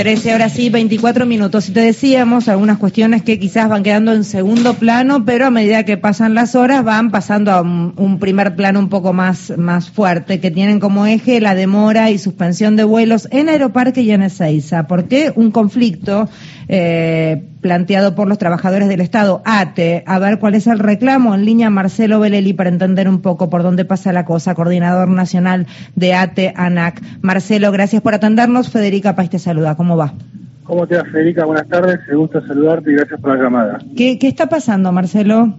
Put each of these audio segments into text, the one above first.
13 horas y 24 minutos. Y te decíamos algunas cuestiones que quizás van quedando en segundo plano, pero a medida que pasan las horas van pasando a un, primer plano un poco más, más fuerte, que tienen como eje la demora y suspensión de vuelos en Aeroparque y en Ezeiza. ¿Por qué? Un conflicto eh, planteado por los trabajadores del Estado, ATE. A ver cuál es el reclamo. En línea Marcelo Beleli para entender un poco por dónde pasa la cosa, coordinador nacional de ATE ANAC. Marcelo, gracias por atendernos. Federica País te saluda. ¿Cómo va? ¿Cómo te va, Federica? Buenas tardes. Me gusta saludarte y gracias por la llamada. ¿Qué, qué está pasando, Marcelo?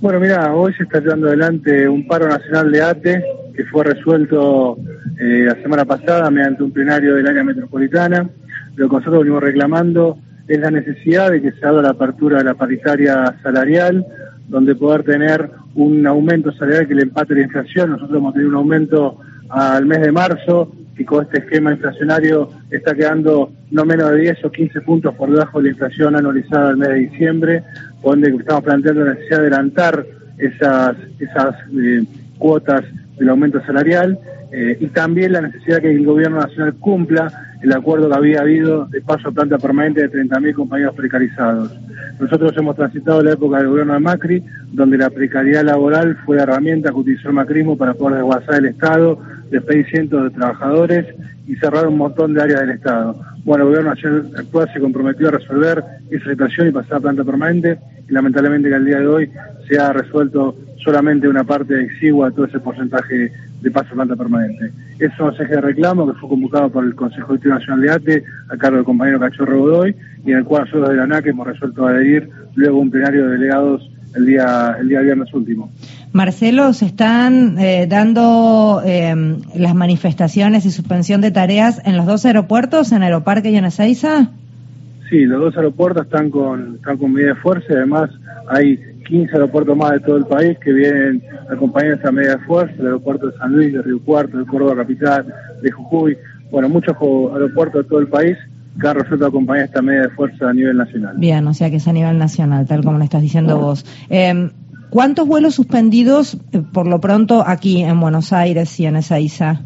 Bueno, mira, hoy se está llevando adelante un paro nacional de ATE que fue resuelto eh, la semana pasada mediante un plenario del área metropolitana lo que nosotros venimos reclamando es la necesidad de que se haga la apertura de la paritaria salarial, donde poder tener un aumento salarial que le empate la inflación. Nosotros hemos tenido un aumento al mes de marzo, que con este esquema inflacionario está quedando no menos de 10 o 15 puntos por debajo de la inflación anualizada al mes de diciembre, donde estamos planteando la necesidad de adelantar esas, esas eh, cuotas del aumento salarial eh, y también la necesidad que el gobierno nacional cumpla el acuerdo que había habido de paso a planta permanente de 30.000 compañeros precarizados. Nosotros hemos transitado la época del gobierno de Macri, donde la precariedad laboral fue la herramienta que utilizó el macrismo para poder desguazar el Estado, despedir cientos de trabajadores y cerrar un montón de áreas del Estado. Bueno, el gobierno nacional actual se comprometió a resolver esa situación y pasar a planta permanente y lamentablemente que al día de hoy se ha resuelto solamente una parte exigua de todo ese porcentaje de paso planta permanente. Es un eje de reclamo que fue convocado por el Consejo Nacional de ATE a cargo del compañero Cachorro Godoy y en el cual nosotros de la ANAC hemos resuelto adherir luego un plenario de delegados el día, el día viernes último. Marcelo, ¿se están eh, dando eh, las manifestaciones y suspensión de tareas en los dos aeropuertos, en Aeroparque y en Ezeiza? Sí, los dos aeropuertos están con, están con medida de fuerza y además hay 15 aeropuertos más de todo el país que vienen acompañando esta medida de fuerza, el aeropuerto de San Luis, de Río Cuarto, de Córdoba Capital, de Jujuy, bueno, muchos aeropuertos de todo el país que han resuelto acompañar esta medida de fuerza a nivel nacional. Bien, o sea que es a nivel nacional, tal como lo estás diciendo vos. Eh, ¿Cuántos vuelos suspendidos eh, por lo pronto aquí en Buenos Aires y en esa ISA?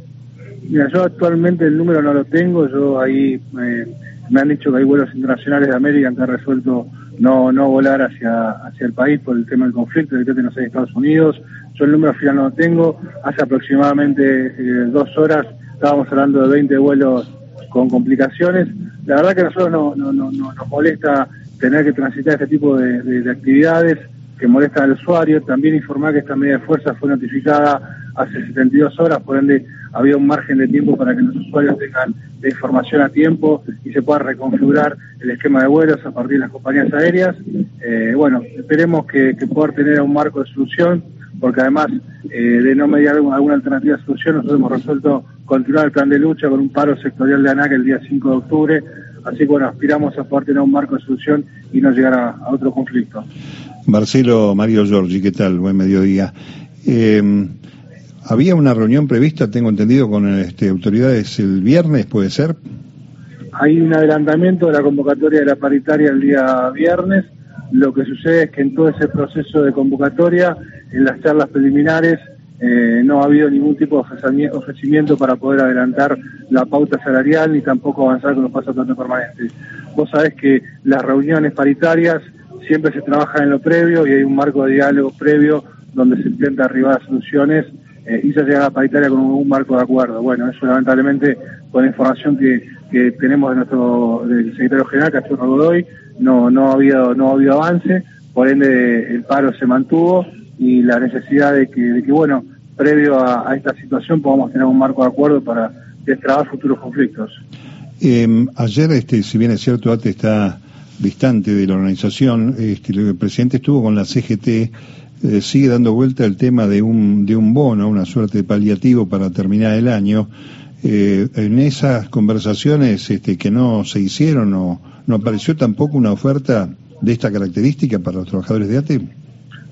Mira, yo actualmente el número no lo tengo, yo ahí eh, me han dicho que hay vuelos internacionales de América que han resuelto no no volar hacia hacia el país por el tema del conflicto, que no sé, de Estados Unidos. Yo el número final no lo tengo. Hace aproximadamente eh, dos horas estábamos hablando de 20 vuelos con complicaciones. La verdad que a nosotros no, no, no, nos molesta tener que transitar este tipo de, actividades que molestan al usuario. También informar que esta medida de fuerza fue notificada hace 72 horas, por ende había un margen de tiempo para que los usuarios tengan la información a tiempo y se pueda reconfigurar el esquema de vuelos a partir de las compañías aéreas. Eh, bueno, esperemos que, que pueda tener un marco de solución, porque además eh, de no mediar alguna, alternativa de solución, nosotros hemos resuelto continuar el plan de lucha con un paro sectorial de ANAC el día 5 de octubre. Así que bueno, aspiramos a poder tener un marco de solución y no llegar a, otro conflicto. Marcelo Mario Giorgi, ¿qué tal? Buen mediodía. Eh, había una reunión prevista, tengo entendido, con este, autoridades el viernes, ¿puede ser? Hay un adelantamiento de la convocatoria de la paritaria el día viernes. Lo que sucede es que en todo ese proceso de convocatoria, en las charlas preliminares, eh, no ha habido ningún tipo de ofrecimiento para poder adelantar la pauta salarial ni tampoco avanzar con los pasos permanentes. Vos sabés que las reuniones paritarias siempre se trabajan en lo previo y hay un marco de diálogo previo donde se intenta arribar a soluciones eh, y se llega a paritaria con un, marco de acuerdo. Bueno, eso lamentablemente con la información que, tenemos de nuestro del secretario general, Cachorro Godoy, no, no, ha habido, no ha habido avance, por ende el paro se mantuvo y la necesidad de que, bueno, previo a, esta situación podamos tener un marco de acuerdo para destrabar futuros conflictos. Em, ayer, este, si bien es cierto, ATE está distante de la organización, este, el presidente estuvo con la CGT eh, sigue dando vuelta el tema de un, de un bono, una suerte de paliativo para terminar el año. Eh, en esas conversaciones este, que no se hicieron, no, ¿no apareció tampoco una oferta de esta característica para los trabajadores de ATE?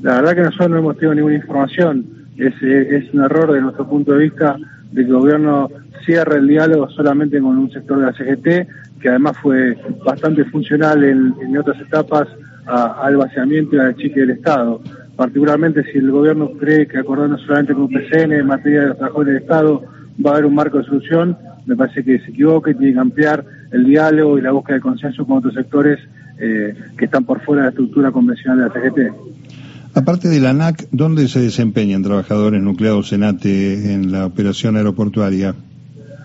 La verdad que nosotros no hemos tenido ninguna información. Es, eh, es un error de nuestro punto de vista de que el gobierno cierre el diálogo solamente con un sector de la CGT, que además fue bastante funcional en, en otras etapas al vaciamiento y al chique del Estado particularmente si el gobierno cree que acordando solamente con PCN en materia de los trabajadores del Estado va a haber un marco de solución, me parece que se equivoca y tiene que ampliar el diálogo y la búsqueda de consenso con otros sectores eh, que están por fuera de la estructura convencional de la CGT. Aparte de la ANAC, ¿dónde se desempeñan trabajadores nucleados en ATE en la operación aeroportuaria?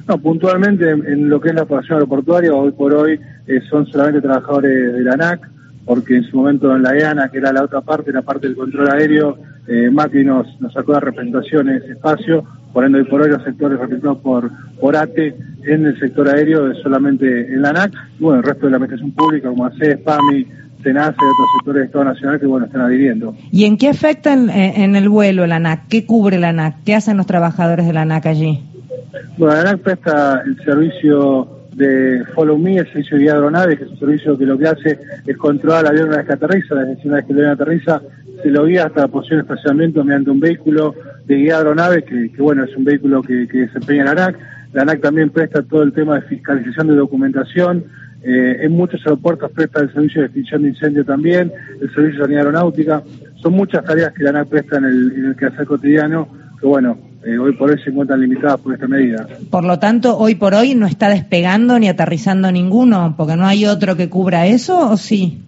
No, puntualmente en, lo que es la operación aeroportuaria, hoy por hoy eh, son solamente trabajadores de la ANAC, porque en su momento en la EANA, que era la otra parte, la parte del control aéreo, eh, Mati nos, nos sacó de representación en ese espacio, por ende hoy por hoy los sectores representados por, por ATE en el sector aéreo solamente en la ANAC, y bueno, el resto de la administración pública como ACE, PAMI, SENACE y otros sectores de Estado Nacional que bueno están adhiriendo. ¿Y en qué afecta en, en el vuelo la ANAC? ¿Qué cubre la ANAC? ¿Qué hacen los trabajadores de la ANAC allí? Bueno, la ANAC presta el servicio de Follow Me, el servicio de guía aeronaves, que es un servicio que lo que hace es controlar el avión una vez que aterriza, es decir, una que el avión aterriza, se lo guía hasta la posición de estacionamiento mediante un vehículo de guía aeronaves, que, que bueno, es un vehículo que, que desempeña la ANAC. La ANAC también presta todo el tema de fiscalización de documentación, eh, en muchos aeropuertos presta el servicio de extinción de incendio también, el servicio de sanidad aeronáutica. Son muchas tareas que la ANAC presta en el, en el quehacer cotidiano, que bueno, eh, hoy por hoy se encuentran limitadas por esta medida. Por lo tanto, hoy por hoy no está despegando ni aterrizando ninguno, porque no hay otro que cubra eso, ¿o sí?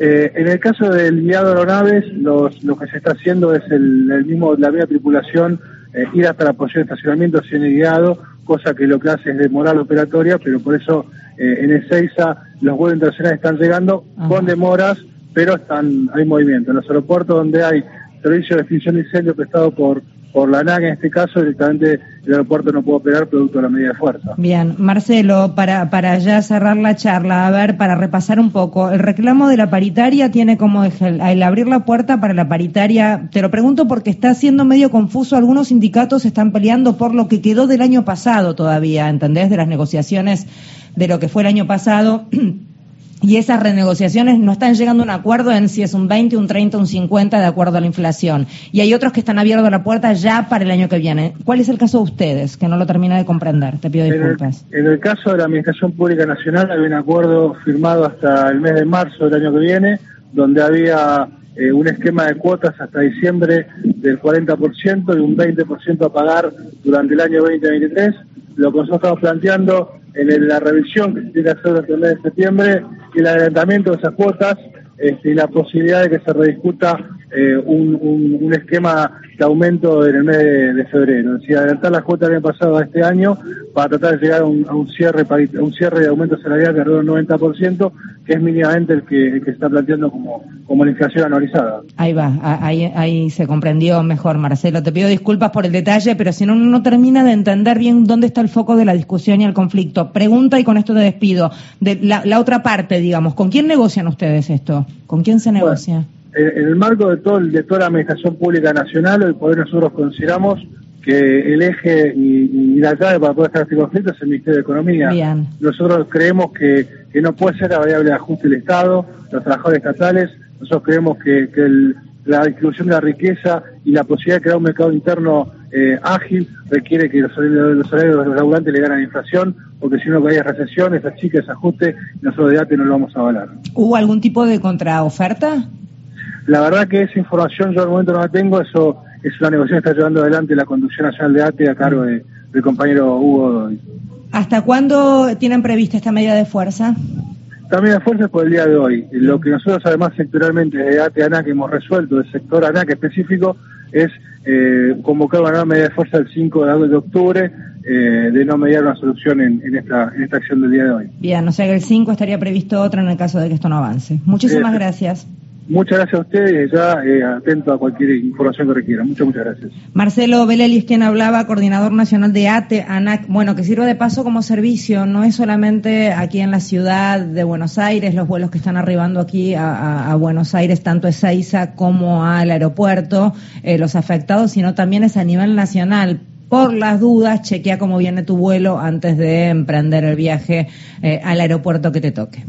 Eh, en el caso del guiado de aeronaves, los, lo que se está haciendo es el, el mismo, la misma tripulación eh, ir hasta la posición de estacionamiento sin el guiado, cosa que lo que hace es demorar la operatoria, pero por eso eh, en Ezeiza los vuelos internacionales están llegando Ajá. con demoras, pero están hay movimiento. En los aeropuertos donde hay servicio de extinción de incendio prestado por por la ANAC en este caso, directamente el aeropuerto no puede operar producto de la medida de fuerza. Bien, Marcelo, para, para ya cerrar la charla, a ver, para repasar un poco, el reclamo de la paritaria tiene como el, el abrir la puerta para la paritaria, te lo pregunto porque está siendo medio confuso, algunos sindicatos están peleando por lo que quedó del año pasado todavía, ¿entendés? De las negociaciones de lo que fue el año pasado. Y esas renegociaciones no están llegando a un acuerdo en si es un 20, un 30, un 50 de acuerdo a la inflación. Y hay otros que están abiertos la puerta ya para el año que viene. ¿Cuál es el caso de ustedes? Que no lo termina de comprender. Te pido disculpas. En el, en el caso de la Administración Pública Nacional hay un acuerdo firmado hasta el mes de marzo del año que viene, donde había eh, un esquema de cuotas hasta diciembre del 40% y un 20% a pagar durante el año 2023. Lo que nosotros estamos planteando en la revisión que se tiene que hacer el mes de septiembre el adelantamiento de esas cuotas este, y la posibilidad de que se rediscuta eh, un, un, un, esquema de aumento en el mes de, de, febrero. Es decir, adelantar las cuotas del año pasado a este año para tratar de llegar a un, a un cierre a un cierre de aumento salarial de alrededor del 90%, que es mínimamente el que, el que se está planteando como, como la inflación anualizada. Ahí va, ahí, ahí se comprendió mejor, Marcelo. Te pido disculpas por el detalle, pero si no, no termina de entender bien dónde está el foco de la discusión y el conflicto. Pregunta y con esto te despido. De la, la otra parte, digamos, ¿con quién negocian ustedes esto? ¿Con quién se negocia? Bueno en el marco de todo de toda la administración pública nacional, hoy por hoy nosotros consideramos que el eje y, y, la clave para poder estar este conflicto es el Ministerio de Economía. Bien. Nosotros creemos que, que, no puede ser la variable de ajuste del Estado, los trabajadores estatales, nosotros creemos que, que el, la distribución de la riqueza y la posibilidad de crear un mercado interno eh, ágil requiere que los salarios, los salarios de los laburantes le ganen la inflación, porque si no que haya recesión, esa chica, ese ajuste, nosotros de ATE no lo vamos a avalar. ¿Hubo algún tipo de contraoferta? La verdad que esa información yo al momento no la tengo, eso es una negociación que está llevando adelante la Conducción Nacional de ATE a cargo de, del compañero Hugo. ¿Hasta cuándo tienen prevista esta medida de fuerza? También de fuerza es por el día de hoy. Lo que nosotros además sectorialmente de ATE ANAC hemos resuelto, del sector ANAC específico, es eh, convocar una nueva medida de fuerza el 5 de octubre eh, de no mediar una solución en, en, esta, en esta acción del día de hoy. Bien, o sea que el 5 estaría previsto otra en el caso de que esto no avance. Muchísimas eh, gracias. Muchas gracias a ustedes, ya eh, atento a cualquier información que requieran. Muchas, muchas gracias. Marcelo Belelis, quien hablaba, coordinador nacional de ATE, ANAC, bueno, que sirve de paso como servicio, no es solamente aquí en la ciudad de Buenos Aires, los vuelos que están arribando aquí a Buenos Aires, tanto a Ezeiza como al aeropuerto, eh, los afectados, sino también es a nivel nacional por las dudas, chequea cómo viene tu vuelo antes de emprender el viaje eh, al aeropuerto que te toque.